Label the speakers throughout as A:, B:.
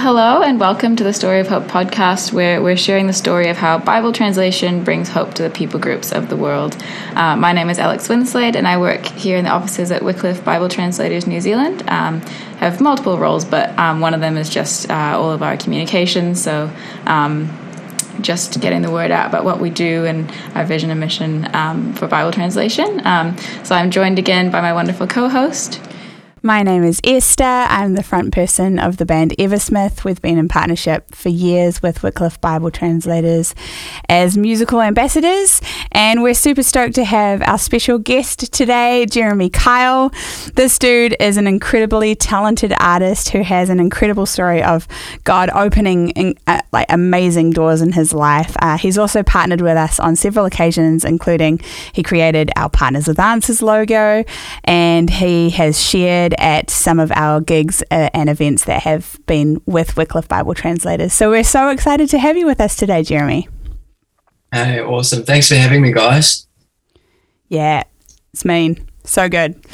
A: hello and welcome to the Story of Hope podcast, where we're sharing the story of how Bible translation brings hope to the people groups of the world. Uh, my name is Alex Winslade, and I work here in the offices at Wycliffe Bible Translators New Zealand. Um, have multiple roles, but um, one of them is just uh, all of our communications. So. Um, just getting the word out about what we do and our vision and mission um, for Bible translation. Um, so I'm joined again by my wonderful co host,
B: my name is Esther. I'm the front person of the band Eversmith. We've been in partnership for years with Wycliffe Bible Translators as musical ambassadors, and we're super stoked to have our special guest today, Jeremy Kyle. This dude is an incredibly talented artist who has an incredible story of God opening in, uh, like amazing doors in his life. Uh, he's also partnered with us on several occasions, including he created our Partners with Answers logo, and he has shared at some of our gigs uh, and events that have been with Wycliffe Bible Translators. So we're so excited to have you with us today, Jeremy.
C: Hey, awesome. Thanks for having me, guys.
B: Yeah, it's mean. So good.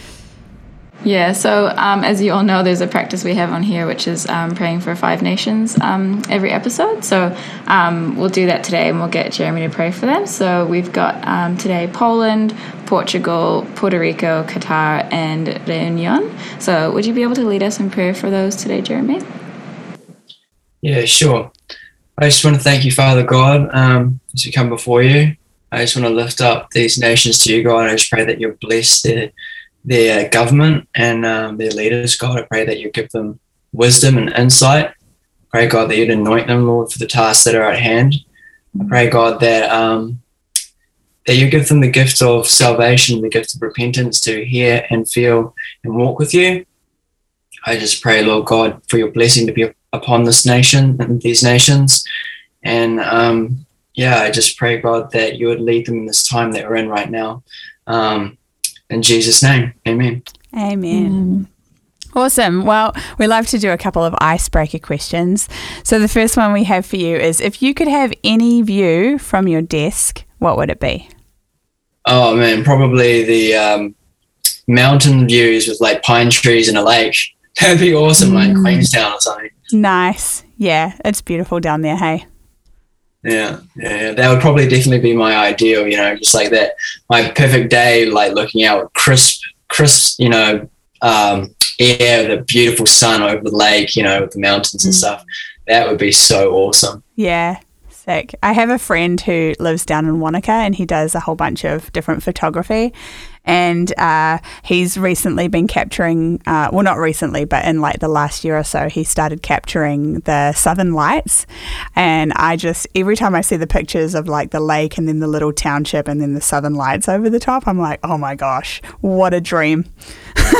A: Yeah, so um, as you all know, there's a practice we have on here, which is um, praying for five nations um, every episode. So um, we'll do that today and we'll get Jeremy to pray for them. So we've got um, today Poland, Portugal, Puerto Rico, Qatar, and Reunion. So would you be able to lead us in prayer for those today, Jeremy?
C: Yeah, sure. I just want to thank you, Father God, um, as we come before you. I just want to lift up these nations to you, God. I just pray that you're blessed their, their government and um, their leaders, God. I pray that you give them wisdom and insight. Pray, God, that you'd anoint them, Lord, for the tasks that are at hand. I pray, God, that um, that you give them the gift of salvation, the gift of repentance to hear and feel and walk with you. I just pray, Lord God, for your blessing to be upon this nation and these nations. And um, yeah, I just pray, God, that you would lead them in this time that we're in right now. Um, in Jesus' name, amen.
B: Amen. Awesome. Well, we love to do a couple of icebreaker questions. So the first one we have for you is if you could have any view from your desk, what would it be?
C: Oh man, probably the um, mountain views with like pine trees and a lake. That'd be awesome, mm. like Queenstown or something.
B: Nice. Yeah, it's beautiful down there. Hey.
C: Yeah, yeah, that would probably definitely be my ideal. You know, just like that, my perfect day, like looking out, crisp, crisp, you know, um, air, the beautiful sun over the lake, you know, with the mountains and mm. stuff. That would be so awesome.
B: Yeah, sick. I have a friend who lives down in Wanaka and he does a whole bunch of different photography. And uh, he's recently been capturing, uh, well, not recently, but in like the last year or so, he started capturing the southern lights. And I just, every time I see the pictures of like the lake and then the little township and then the southern lights over the top, I'm like, oh my gosh, what a dream.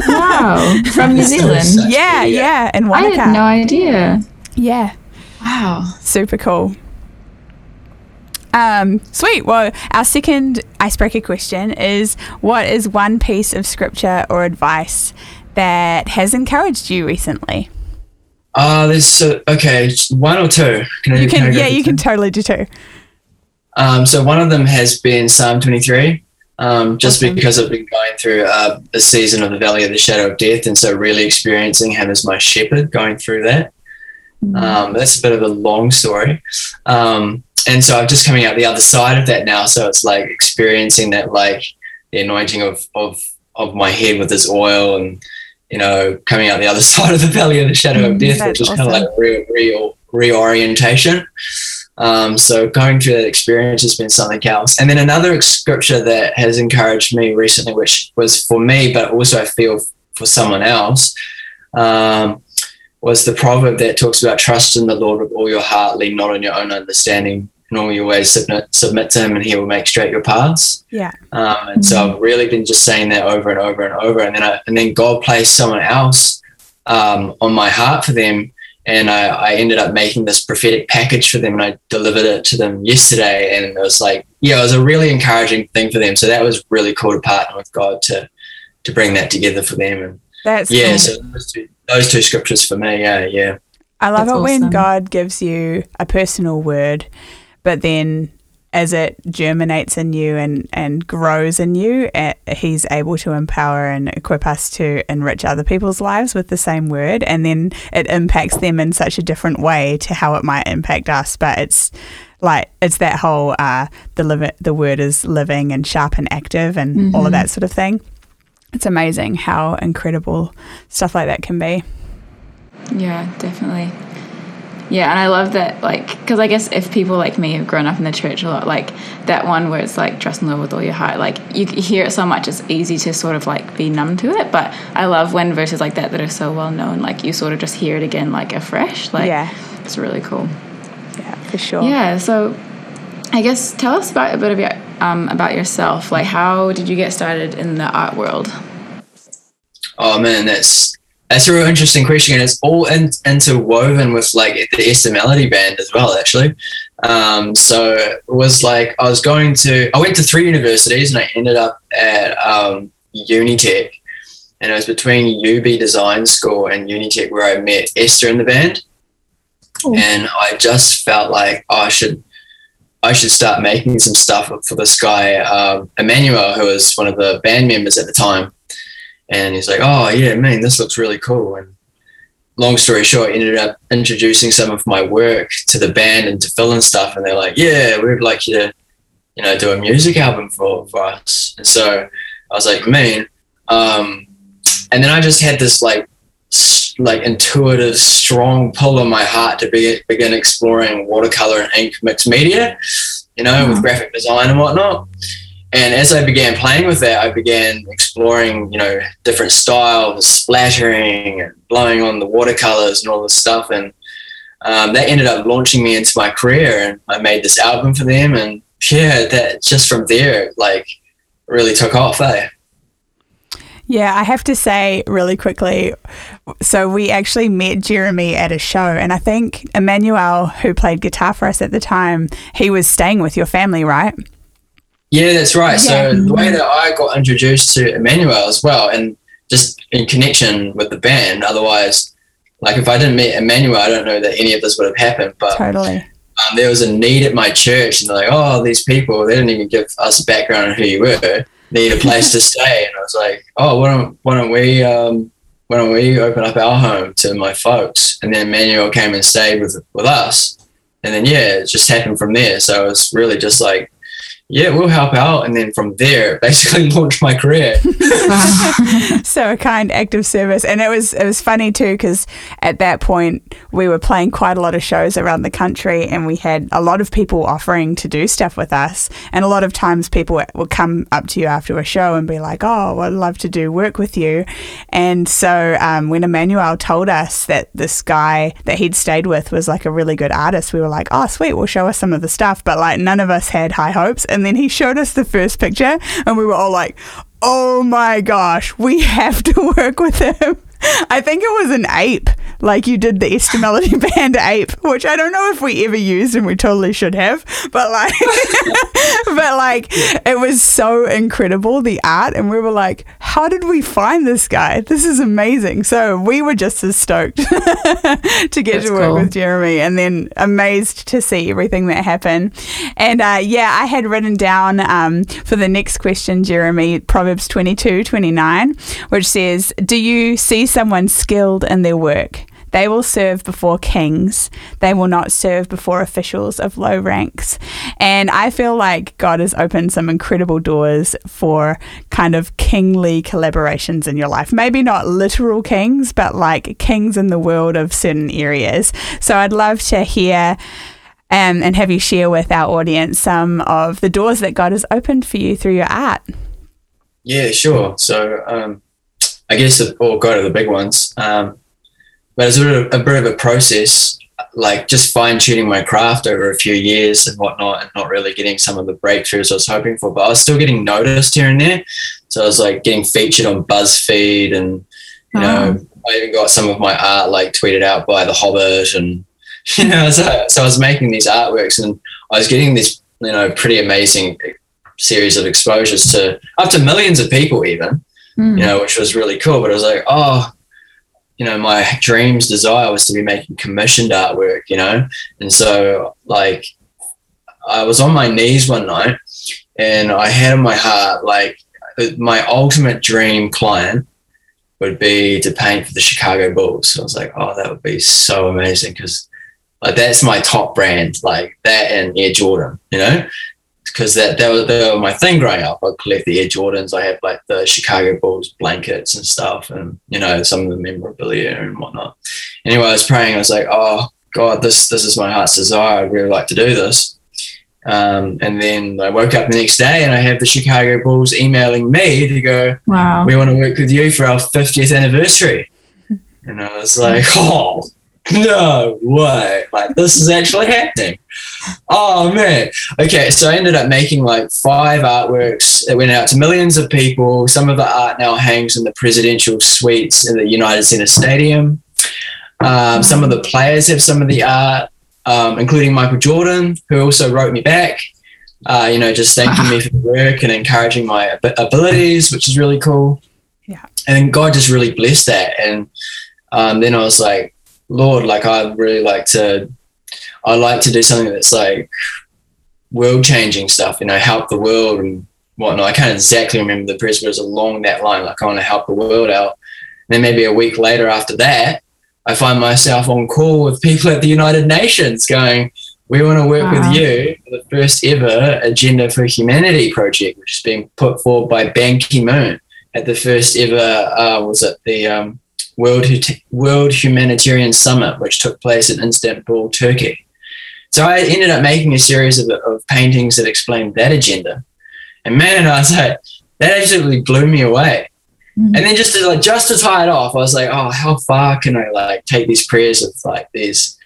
A: Wow. From New Zealand?
B: yeah, yeah. And Wanaka.
A: I had no idea.
B: Yeah.
A: Wow.
B: Super cool. Um, sweet. Well, our second icebreaker question is what is one piece of scripture or advice that has encouraged you recently?
C: Uh, there's uh, okay, one or two.
B: Can I, you can, can yeah, you two? can totally do two.
C: Um, so one of them has been Psalm 23. Um, just awesome. because I've been going through uh, a season of the Valley of the Shadow of Death, and so really experiencing Him as my shepherd, going through that. Mm-hmm. Um, that's a bit of a long story. Um, and so I'm just coming out the other side of that now. So it's like experiencing that, like the anointing of of of my head with this oil, and you know, coming out the other side of the valley of the shadow of mm, death, which is awesome. kind of like real, real reorientation. Um, so going through that experience has been something else. And then another scripture that has encouraged me recently, which was for me, but also I feel for someone else, um, was the proverb that talks about trust in the Lord with all your heart, lean not on your own understanding, in all your ways submit, submit to him and he will make straight your paths.
B: Yeah.
C: Um, and so I've really been just saying that over and over and over. And then I, and then God placed someone else um, on my heart for them. And I, I ended up making this prophetic package for them and I delivered it to them yesterday. And it was like, yeah, it was a really encouraging thing for them. So that was really cool to partner with God to, to bring that together for them. And
B: that's
C: yeah, cool. so those two, those two scriptures for me. Yeah. Yeah.
B: I love That's it awesome. when God gives you a personal word but then as it germinates in you and, and grows in you, uh, He's able to empower and equip us to enrich other people's lives with the same word. And then it impacts them in such a different way to how it might impact us. But it's like it's that whole uh, the live the word is living and sharp and active and mm-hmm. all of that sort of thing. It's amazing how incredible stuff like that can be.
A: Yeah, definitely. Yeah, and I love that, like, because I guess if people like me have grown up in the church a lot, like that one where it's like trust in the Lord with all your heart, like you hear it so much, it's easy to sort of like be numb to it. But I love when verses like that that are so well known, like you sort of just hear it again, like afresh. Like, yeah, it's really cool.
B: Yeah, for sure.
A: Yeah, so I guess tell us about a bit of your, um, about yourself. Like, how did you get started in the art world?
C: Oh man, that's that's a real interesting question, and it's all in, interwoven with like the Esther Melody Band as well, actually. Um, so it was like I was going to, I went to three universities, and I ended up at um, Unitec, and it was between UB Design School and Unitec where I met Esther in the band, and I just felt like oh, I should. I should start making some stuff for this guy, um, Emmanuel, who was one of the band members at the time and he's like, "Oh yeah, man, this looks really cool." And long story short, ended up introducing some of my work to the band and to Phil and stuff, and they're like, "Yeah, we'd like you to, you know, do a music album for for us." And so I was like, "Man," um, and then I just had this like like intuitive, strong pull in my heart to be, begin exploring watercolor and ink mixed media, you know, mm-hmm. with graphic design and whatnot and as I began playing with that, I began exploring, you know, different styles, splattering and blowing on the watercolors and all this stuff. And um, that ended up launching me into my career. And I made this album for them. And yeah, that just from there, like, really took off, eh?
B: Yeah, I have to say really quickly. So we actually met Jeremy at a show, and I think Emmanuel, who played guitar for us at the time, he was staying with your family, right?
C: Yeah, that's right. Yeah. So the way that I got introduced to Emmanuel as well, and just in connection with the band. Otherwise, like if I didn't meet Emmanuel, I don't know that any of this would have happened. But
B: totally.
C: Um, there was a need at my church, and they're like, "Oh, these people, they didn't even give us a background on who you were. Need a place to stay." And I was like, "Oh, why don't why don't we um, why don't we open up our home to my folks?" And then Emmanuel came and stayed with with us, and then yeah, it just happened from there. So it was really just like yeah, we'll help out. And then from there, basically launched my career.
B: so a kind act of service. And it was, it was funny too, because at that point we were playing quite a lot of shows around the country and we had a lot of people offering to do stuff with us. And a lot of times people would come up to you after a show and be like, oh, I'd love to do work with you. And so um, when Emmanuel told us that this guy that he'd stayed with was like a really good artist, we were like, oh, sweet, we'll show us some of the stuff. But like none of us had high hopes and then he showed us the first picture, and we were all like, oh my gosh, we have to work with him. I think it was an ape, like you did the Esther Melody Band ape, which I don't know if we ever used and we totally should have, but like, but like, it was so incredible, the art. And we were like, how did we find this guy? This is amazing. So we were just as stoked to get That's to work cool. with Jeremy and then amazed to see everything that happened. And uh, yeah, I had written down um, for the next question, Jeremy, Proverbs 22 29, which says, Do you see someone skilled in their work. They will serve before kings. They will not serve before officials of low ranks. And I feel like God has opened some incredible doors for kind of kingly collaborations in your life. Maybe not literal kings, but like kings in the world of certain areas. So I'd love to hear. Um, and have you share with our audience some of the doors that God has opened for you through your art.
C: Yeah, sure. So, um, I guess the, or go to the big ones. Um, but it's a bit, of, a bit of a process, like just fine tuning my craft over a few years and whatnot, and not really getting some of the breakthroughs I was hoping for. But I was still getting noticed here and there. So I was like getting featured on BuzzFeed, and you know, oh. I even got some of my art like tweeted out by The Hobbit, and you know, so, so I was making these artworks, and I was getting this, you know, pretty amazing series of exposures to up to millions of people, even mm. you know, which was really cool. But I was like, oh, you know, my dreams desire was to be making commissioned artwork, you know, and so like I was on my knees one night and I had in my heart like my ultimate dream client would be to paint for the Chicago Bulls. So I was like, oh, that would be so amazing because like that's my top brand, like that and Air Jordan, you know, because that that was, that was my thing growing up. I collect the Air Jordans. I have like the Chicago Bulls blankets and stuff, and you know some of the memorabilia and whatnot. Anyway, I was praying. I was like, oh God, this this is my heart's desire. I'd really like to do this. Um, and then I woke up the next day and I have the Chicago Bulls emailing me to go,
A: Wow.
C: we want to work with you for our 50th anniversary. And I was like, oh, no way. Like, this is actually happening. Oh, man. Okay, so I ended up making like five artworks. It went out to millions of people. Some of the art now hangs in the presidential suites in the United Center Stadium. Um, some of the players have some of the art, um, including Michael Jordan, who also wrote me back. Uh, you know, just thanking me for the work and encouraging my ab- abilities, which is really cool.
B: Yeah.
C: And God just really blessed that. And um, then I was like, Lord, like I'd really like to, I like to do something that's like world changing stuff, you know, help the world and whatnot. I can't exactly remember the press, but it was along that line. Like I want to help the world out. And then maybe a week later after that, I find myself on call with people at the United Nations going, we want to work
A: Wow.
C: with you for the first ever Agenda for Humanity project, which is being put forward by Ban Ki-moon at the first ever, uh, was it the um, World, World Humanitarian Summit, which took place in Istanbul, Turkey. So I ended up making a series of, of paintings that explained that agenda. And man, I was like, that absolutely blew me away.
A: Mhm.
C: And then just to like just to tie it off, I was like, oh, how far can I like take these prayers of like these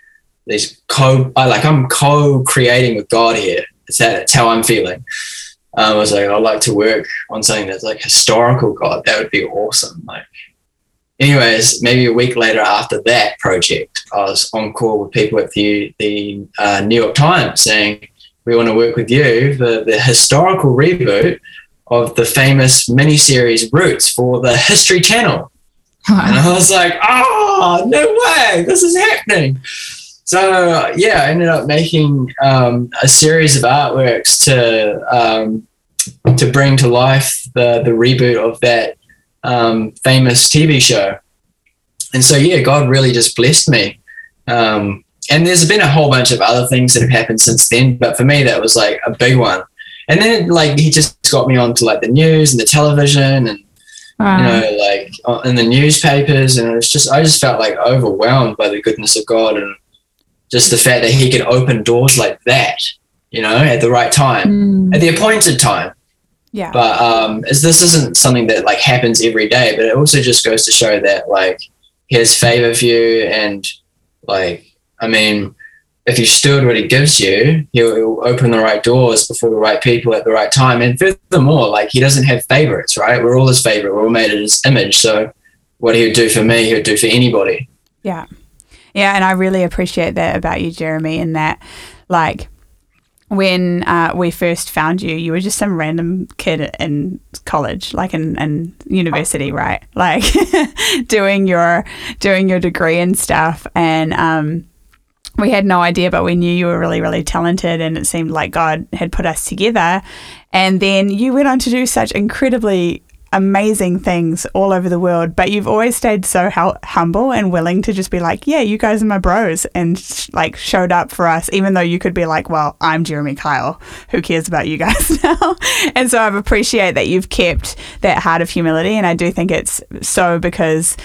C: these co I like I'm co-creating with God here. It's that it's how I'm feeling. Um, I was like, I'd like to work on something that's like historical God. That would be awesome. Like anyways, maybe a week later after that project, I was on call with people at the the uh, New York Times saying, we want to work with you for the historical reboot of the famous miniseries Roots for the History Channel. And I was like, oh, no way, this is happening. So, yeah, I ended up making um, a series of artworks to um, to bring to life the, the reboot of that um, famous TV show. And so, yeah, God really just blessed me. Um, and there's been a whole bunch of other things that have happened since then, but for me, that was like a big one. And then, like, he just got me onto like the news and the television and
A: Wow.
C: you know, like uh, in the newspapers, and it's just I just felt like overwhelmed by the goodness of God and just the fact that He could open doors like that, you know, at the right time,
A: Mm.
C: at the appointed time.
B: Yeah.
C: But um, is this isn't something that like happens every day, but it also just goes to show that like He has favor for you, and like I mean, if you steward what He gives you, He'll, he'll open the right doors before the right people at the right time. And furthermore, like He doesn't have favorites, right? We're all His favorite. We're all made in His image. So what He would do for me, He would do for anybody.
B: Yeah. Yeah, and I really appreciate that about you, Jeremy, in that, like, when uh, we first found you, you were just some random kid in college, like in, in university, right? Like doing your doing your degree and stuff, and um, we had no idea, but we knew you were really, really talented, and it seemed like God had put us together. And then you went on to do such incredibly amazing things all over the world, but you've always stayed so humble and willing to just be like, yeah, you guys are my bros, and sh- like showed up for us, even though you could be like, well, I'm Jeremy Kyle. Who cares about you guys now? and so I appreciate that you've kept that heart of humility, and I do think it's so because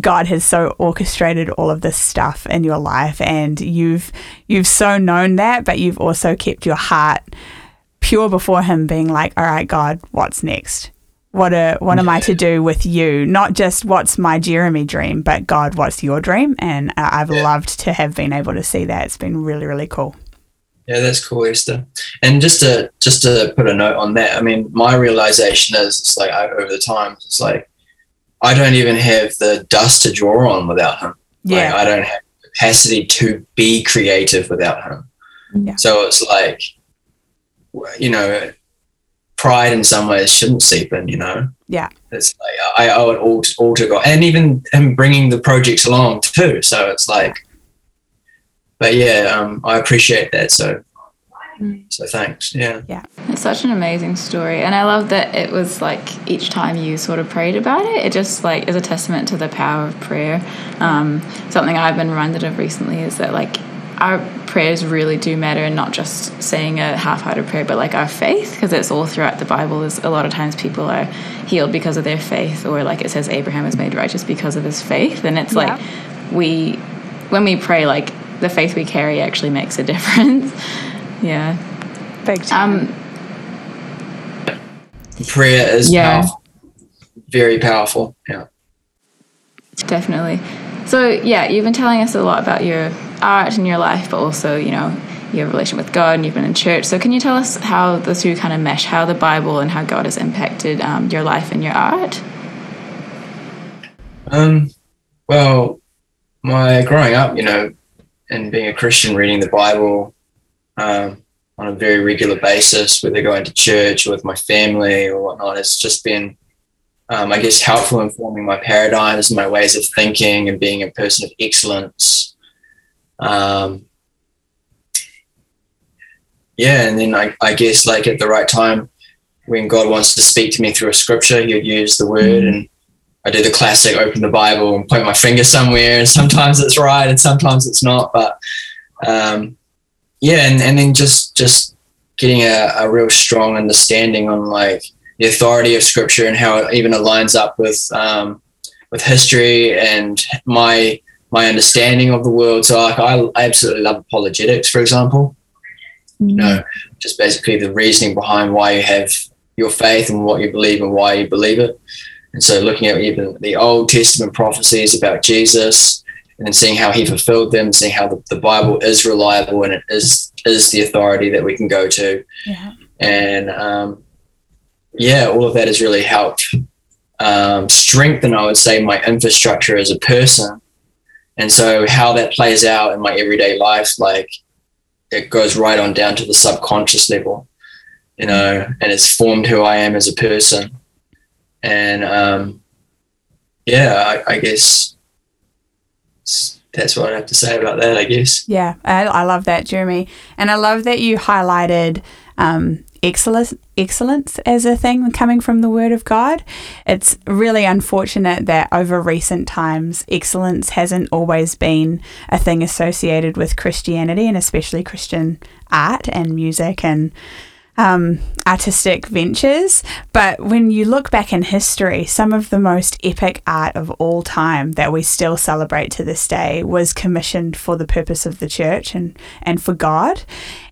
B: God has so orchestrated all of this stuff in your life and you've you've so known that but you've also kept your heart pure before him being like all right God what's next what a, what am I to do with you not just what's my Jeremy dream but God what's your dream and uh, I've
C: Yeah.
B: loved to have been able to see that it's been really really cool
C: Yeah, that's cool, Esther. And just to just to put a note on that, I mean, my realization is it's like I, over the time, it's like I don't even have the dust to draw on without him. Like,
B: yeah
C: I don't have capacity to be creative without him.
B: Yeah.
C: So it's like, you know, pride in some ways shouldn't seep in. You know.
B: Yeah.
C: It's like I owe it all, all to God, and even him bringing the projects along too. So it's like, but yeah, um, I appreciate that. So So thanks. Yeah.
B: Yeah.
A: It's such an amazing story. And I love that it was like each time you sort of prayed about it, it just like is a testament to the power of prayer. Um, something I've been reminded of recently is that like our prayers really do matter and not just saying a half-hearted prayer but like our faith because it's all throughout the bible is a lot of times people are healed because of their faith or like it says abraham is made righteous because of his faith and it's
B: Yeah.
A: like we when we pray like the faith we carry actually makes a difference yeah
B: Big time.
A: um
C: Prayer is
A: Yeah.
C: powerful. Very powerful. Yeah.
A: Definitely. So, yeah, you've been telling us a lot about your art in your life, but also, you know, your relation with God and you've been in church. So, can you tell us how the two kind of mesh, how the Bible and how God has impacted um, your life and your art?
C: Um, well, my growing up, you know, and being a Christian, reading the Bible um, on a very regular basis, whether going to church or with my family or whatnot, it's just been, um, I guess, helpful in forming my paradigms, and my ways of thinking, and being a person of excellence. Um, yeah, and then I, I guess, like at the right time, when God wants to speak to me through a scripture, He would use the word and I do the classic open the Bible and point my finger somewhere, and sometimes it's right and sometimes it's not. But um, yeah, and, and then just just getting a, a real strong understanding on like the authority of Scripture and how it even aligns up with um, with history and my my understanding of the world. So like I, I absolutely love apologetics, for example. You know, just basically the reasoning behind why you have your faith and what you believe and why you believe it. And so looking at even the Old Testament prophecies about Jesus and then seeing how he fulfilled them, seeing how the, the Bible is reliable and it is is the authority that we can go to.
B: yeah.
C: And um, yeah, all of that has really helped um, strengthen, I would say, my infrastructure as a person. And so how that plays out in my everyday life, like it goes right on down to the subconscious level, you know, and it's formed who I am as a person and um, yeah, I, I guess that's what I have to say about that. I guess.
B: Yeah, I, I love that, Jeremy, and I love that you highlighted um, excellence, excellence as a thing coming from the Word of God. It's really unfortunate that over recent times, excellence hasn't always been a thing associated with Christianity, and especially Christian art and music and um, artistic ventures. But when you look back in history, some of the most epic art of all time that we still celebrate to this day was commissioned for the purpose of the church and, and for God.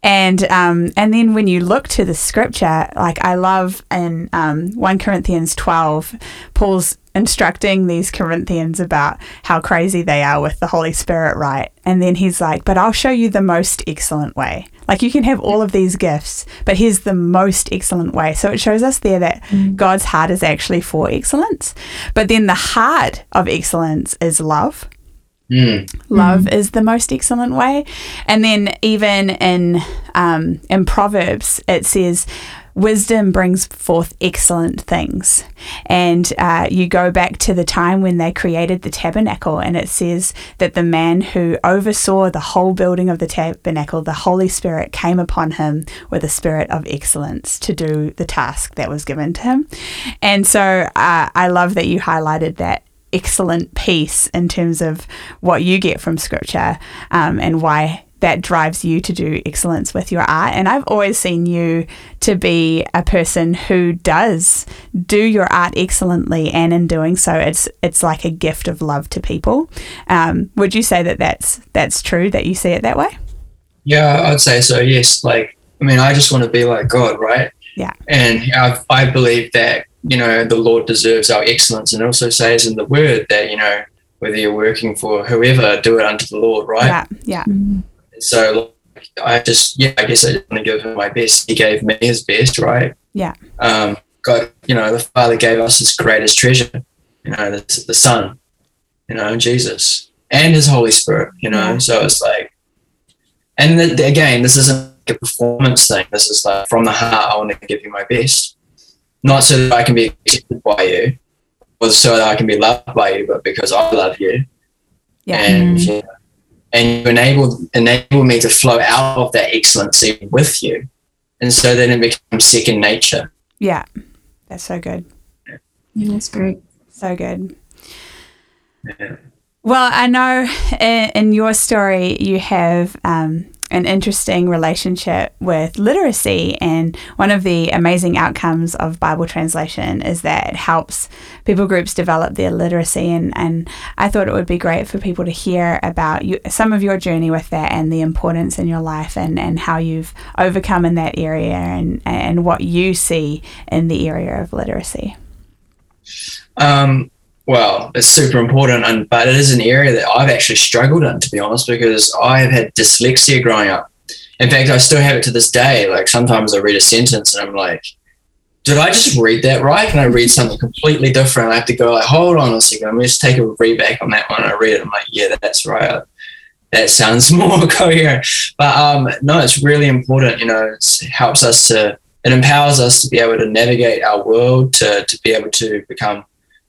B: And um, and then when you look to the scripture, like I love in um, 1 Corinthians 12, Paul's instructing these Corinthians about how crazy they are with the Holy Spirit, right? And then he's like, But I'll show you the most excellent way. Like you can have all of these gifts, but here's the most excellent way. So it shows us there that God's heart is actually for excellence. But then the heart of excellence is love.
C: Mm.
B: Love is the most excellent way. And then even in um, in Proverbs, it says, "Wisdom brings forth excellent things." And uh, you go back to the time when they created the tabernacle, and it says that the man who oversaw the whole building of the tabernacle, the Holy Spirit came upon him with a spirit of excellence to do the task that was given to him. And so uh, I love that you highlighted that excellent piece in terms of what you get from scripture um, and why that drives you to do excellence with your art. And I've always seen you to be a person who does do your art excellently, and in doing so, it's it's like a gift of love to people. Um, would you say that that's that's true? That you see it that way?
C: Yeah, I'd say so. Yes. Like, I mean, I just want to be like God, right?
B: Yeah.
C: And I, I believe that you know the Lord deserves our excellence, and also says in the Word that you know whether you're working for whoever, do it unto the Lord, right?
B: Yeah, yeah,
C: So like, I just, yeah, I guess I just want to give him my best. He gave me his best, right?
B: Yeah.
C: Um, God, you know, the Father gave us his greatest treasure, you know, the, the Son, you know, Jesus, and his Holy Spirit, you know.
B: Yeah.
C: So it's like, and the, again, this isn't a performance thing. This is like from the heart, I want to give you my best. Not so that I can be accepted by you or so that I can be loved by you, but because I love you.
B: Yeah.
C: And you know, and you enable enable me to flow out of that excellency with you, and so then it becomes second nature.
B: Yeah, that's so good.
A: Yeah, that's great.
B: So good. Yeah. Well, I know in, in, your story you have um, an interesting relationship with literacy. And one of the amazing outcomes of Bible translation is that it helps people groups develop their literacy. And, and I thought it would be great for people to hear about you, some of your journey with that and the importance in your life and, and how you've overcome in that area and, and what you see in the area of literacy.
C: Um, well, it's super important, and but it is an area that I've actually struggled in, to be honest, because I have had dyslexia growing up. In fact, I still have it to this day. Like sometimes I read a sentence and I'm like, did I just read that right? And I read something completely different. I have to go like, hold on a second. Let me just take a read back on that one. I read it. I'm like, yeah, that's right. That sounds more coherent. But um, no, it's really important. You know, it helps us to, it empowers us to be able to navigate our world, to, to be able to become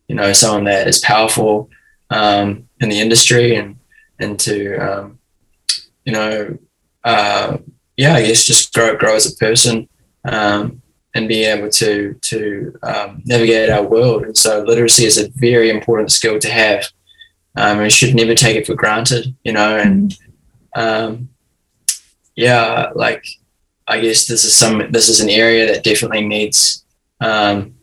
C: you know someone that is powerful um, in the industry and and to um, you know uh, yeah I guess just grow grow as a person um, and be able to to um, navigate our world. And so literacy is a very important skill to have um, and we should never take it for granted you know and um, yeah like I guess this is some this is an area that definitely needs um,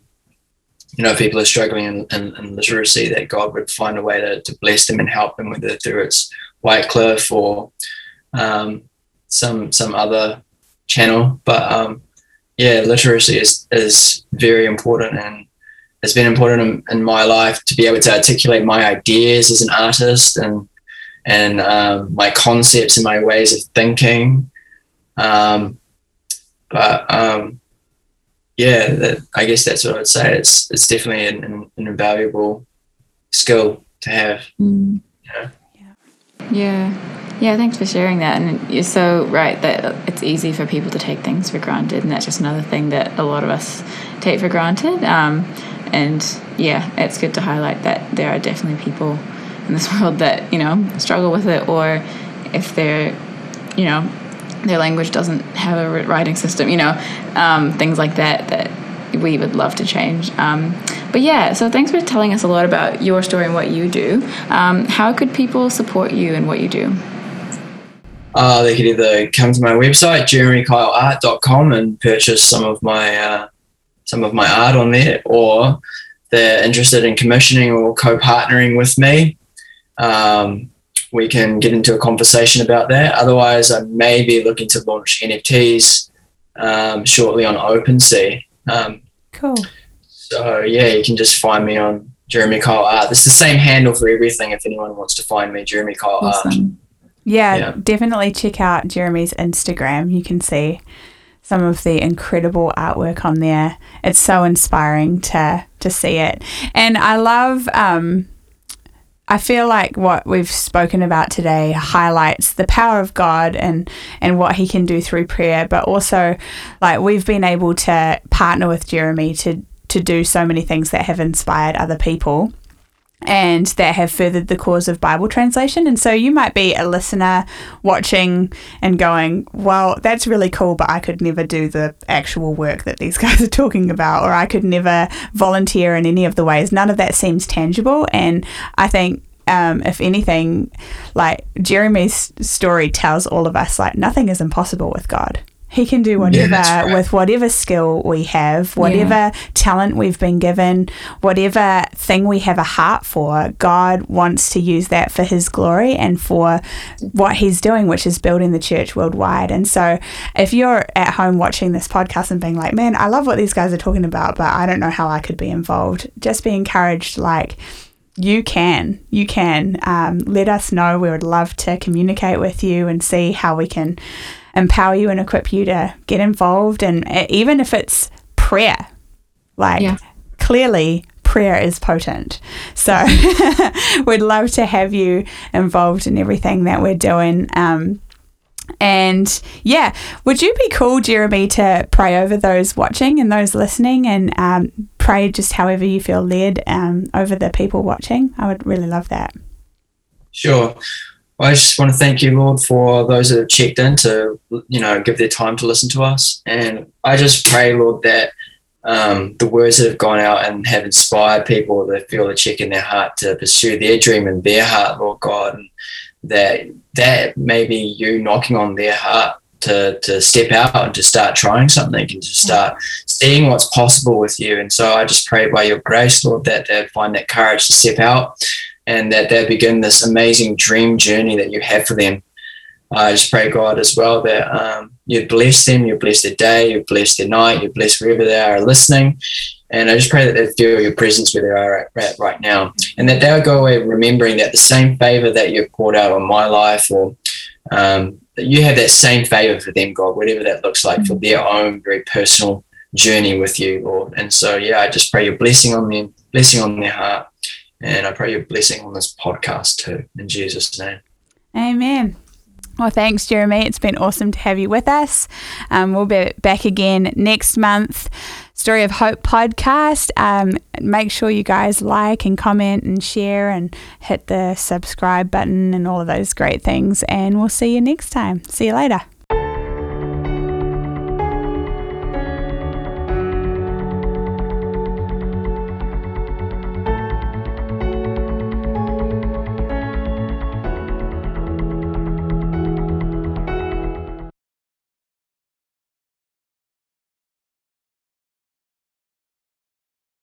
C: you know, people are struggling in, in, in, literacy, that God would find a way to, to bless them and help them, whether through it's Wycliffe or um, some some other channel. But um, yeah, literacy is is very important, and it's been important in, in, my life to be able to articulate my ideas as an artist and and um, my concepts and my ways of thinking. Um, but um, yeah, that, I guess that's what I'd say. It's it's definitely an, an, an invaluable skill to have.
A: Mm. Yeah. yeah. Yeah, thanks for sharing that. And you're so right that it's easy for people to take things for granted, and that's just another thing that a lot of us take for granted. Um, and yeah, it's good to highlight that there are definitely people in this world that you know struggle with it, or if they're you know their language doesn't have a writing system, you know, um, things like that that we would love to change. Um, but yeah, so thanks for telling us a lot about your story and what you do. Um, how could people support you and what you do?
C: Uh, they could either come to my website, jeremykyleart.com, and purchase some of my uh, some of my art on there, or they're interested in commissioning or co-partnering with me. Um, we can get into a conversation about that. Otherwise, I may be looking to launch NFTs um, shortly on OpenSea. Um,
B: cool.
C: So yeah, you can just find me on Jeremy Kyle Art. It's the same handle for everything. If anyone wants to find me, Jeremy Kyle awesome. Art.
B: Yeah, yeah, definitely check out Jeremy's Instagram. You can see some of the incredible artwork on there. It's so inspiring to to see it, and I love. Um, I feel like what we've spoken about today highlights the power of God and and what he can do through prayer, but also like we've been able to partner with Jeremy to to do so many things that have inspired other people and that have furthered the cause of Bible translation. And so you might be a listener watching and going, well, that's really cool, but I could never do the actual work that these guys are talking about, or I could never volunteer in any of the ways. None of that seems tangible. And I think um, if anything, like Jeremy's story tells all of us, like nothing is impossible with God. He can do whatever yeah, right. with whatever skill we have, whatever yeah. talent we've been given, whatever thing we have a heart for. God wants to use that for His glory and for what He's doing, which is building the church worldwide. And so, if you're at home watching this podcast and being like, man, I love what these guys are talking about, but I don't know how I could be involved, just be encouraged. Like, you can. You can. Um, let us know. We would love to communicate with you and see how we can empower you and equip you to get involved. And even if it's prayer, like yeah. clearly prayer is potent. So we'd love to have you involved in everything that we're doing. Um, and yeah, would you be cool, Jeremy, to pray over those watching and those listening and um, pray just however you feel led um, over the people watching? I would really love that.
C: Sure. I just want to thank you, Lord, for those that have checked in to, you know, give their time to listen to us. And I just pray, Lord, that um, the words that have gone out and have inspired people that feel a check in their heart to pursue their dream in their heart, Lord God, and that that may be you knocking on their heart to to step out and to start trying something and to start seeing what's possible with you. And so I just pray by your grace, Lord, that they'd find that courage to step out and that they begin this amazing dream journey that you have for them. I just pray, God, as well, that um, you bless them, you bless their day, you bless their night, you bless wherever they are listening. And I just pray that they feel your presence where they are at right now. And that they'll go away remembering that the same favor that you've poured out on my life or um, that you have that same favor for them, God, whatever that looks like for their own very personal journey with you, Lord. And so, yeah, I just pray your blessing on them, blessing on their heart. And I pray your blessing on this podcast too, in Jesus' name.
B: Amen. Well, thanks, Jeremy. It's been awesome to have you with us. Um, we'll be back again next month. Story of Hope podcast. Um, make sure you guys like and comment and share and hit the subscribe button and all of those great things. And we'll see you next time. See you later.